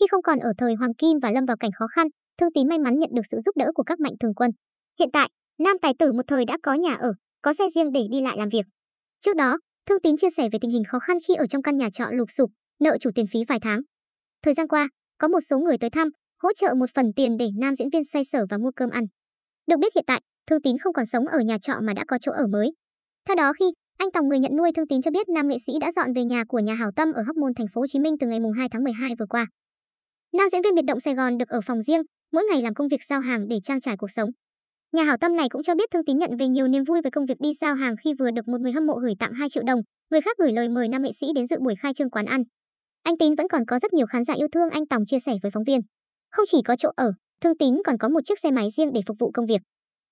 Khi không còn ở thời Hoàng Kim và lâm vào cảnh khó khăn, Thương Tín may mắn nhận được sự giúp đỡ của các mạnh thường quân. Hiện tại, nam tài tử một thời đã có nhà ở, có xe riêng để đi lại làm việc. Trước đó, Thương Tín chia sẻ về tình hình khó khăn khi ở trong căn nhà trọ lụp sụp, nợ chủ tiền phí vài tháng. Thời gian qua, có một số người tới thăm, hỗ trợ một phần tiền để nam diễn viên xoay sở và mua cơm ăn. Được biết hiện tại, Thương Tín không còn sống ở nhà trọ mà đã có chỗ ở mới. Theo đó khi anh Tòng người nhận nuôi Thương Tín cho biết nam nghệ sĩ đã dọn về nhà của nhà hảo tâm ở Hóc Môn thành phố Hồ Chí Minh từ ngày 2 tháng 12 vừa qua. Nam diễn viên biệt động Sài Gòn được ở phòng riêng, mỗi ngày làm công việc giao hàng để trang trải cuộc sống. Nhà hảo tâm này cũng cho biết Thương Tín nhận về nhiều niềm vui với công việc đi giao hàng khi vừa được một người hâm mộ gửi tặng 2 triệu đồng, người khác gửi lời mời nam nghệ sĩ đến dự buổi khai trương quán ăn. Anh Tín vẫn còn có rất nhiều khán giả yêu thương anh Tòng chia sẻ với phóng viên. Không chỉ có chỗ ở, Thương Tín còn có một chiếc xe máy riêng để phục vụ công việc.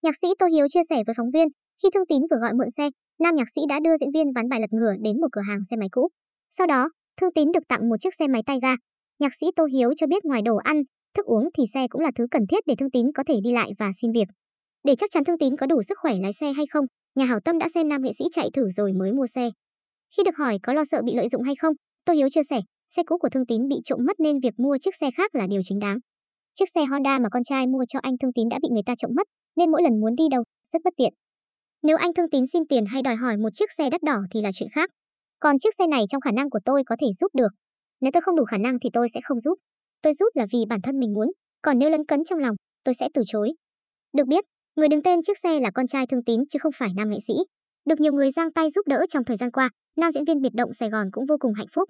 Nhạc sĩ Tô Hiếu chia sẻ với phóng viên, khi Thương Tín vừa gọi mượn xe, nam nhạc sĩ đã đưa diễn viên ván bài lật ngửa đến một cửa hàng xe máy cũ. Sau đó, Thương Tín được tặng một chiếc xe máy tay ga. Nhạc sĩ Tô Hiếu cho biết ngoài đồ ăn, thức uống thì xe cũng là thứ cần thiết để Thương Tín có thể đi lại và xin việc. Để chắc chắn Thương Tín có đủ sức khỏe lái xe hay không, nhà hảo tâm đã xem nam nghệ sĩ chạy thử rồi mới mua xe. Khi được hỏi có lo sợ bị lợi dụng hay không, Tô Hiếu chia sẻ, xe cũ của Thương Tín bị trộm mất nên việc mua chiếc xe khác là điều chính đáng. Chiếc xe Honda mà con trai mua cho anh Thương Tín đã bị người ta trộm mất, nên mỗi lần muốn đi đâu rất bất tiện. Nếu anh Thương Tín xin tiền hay đòi hỏi một chiếc xe đắt đỏ thì là chuyện khác. Còn chiếc xe này trong khả năng của tôi có thể giúp được. Nếu tôi không đủ khả năng thì tôi sẽ không giúp. Tôi giúp là vì bản thân mình muốn, còn nếu lấn cấn trong lòng, tôi sẽ từ chối. Được biết, người đứng tên chiếc xe là con trai Thương Tín chứ không phải nam nghệ sĩ. Được nhiều người giang tay giúp đỡ trong thời gian qua, nam diễn viên biệt động Sài Gòn cũng vô cùng hạnh phúc.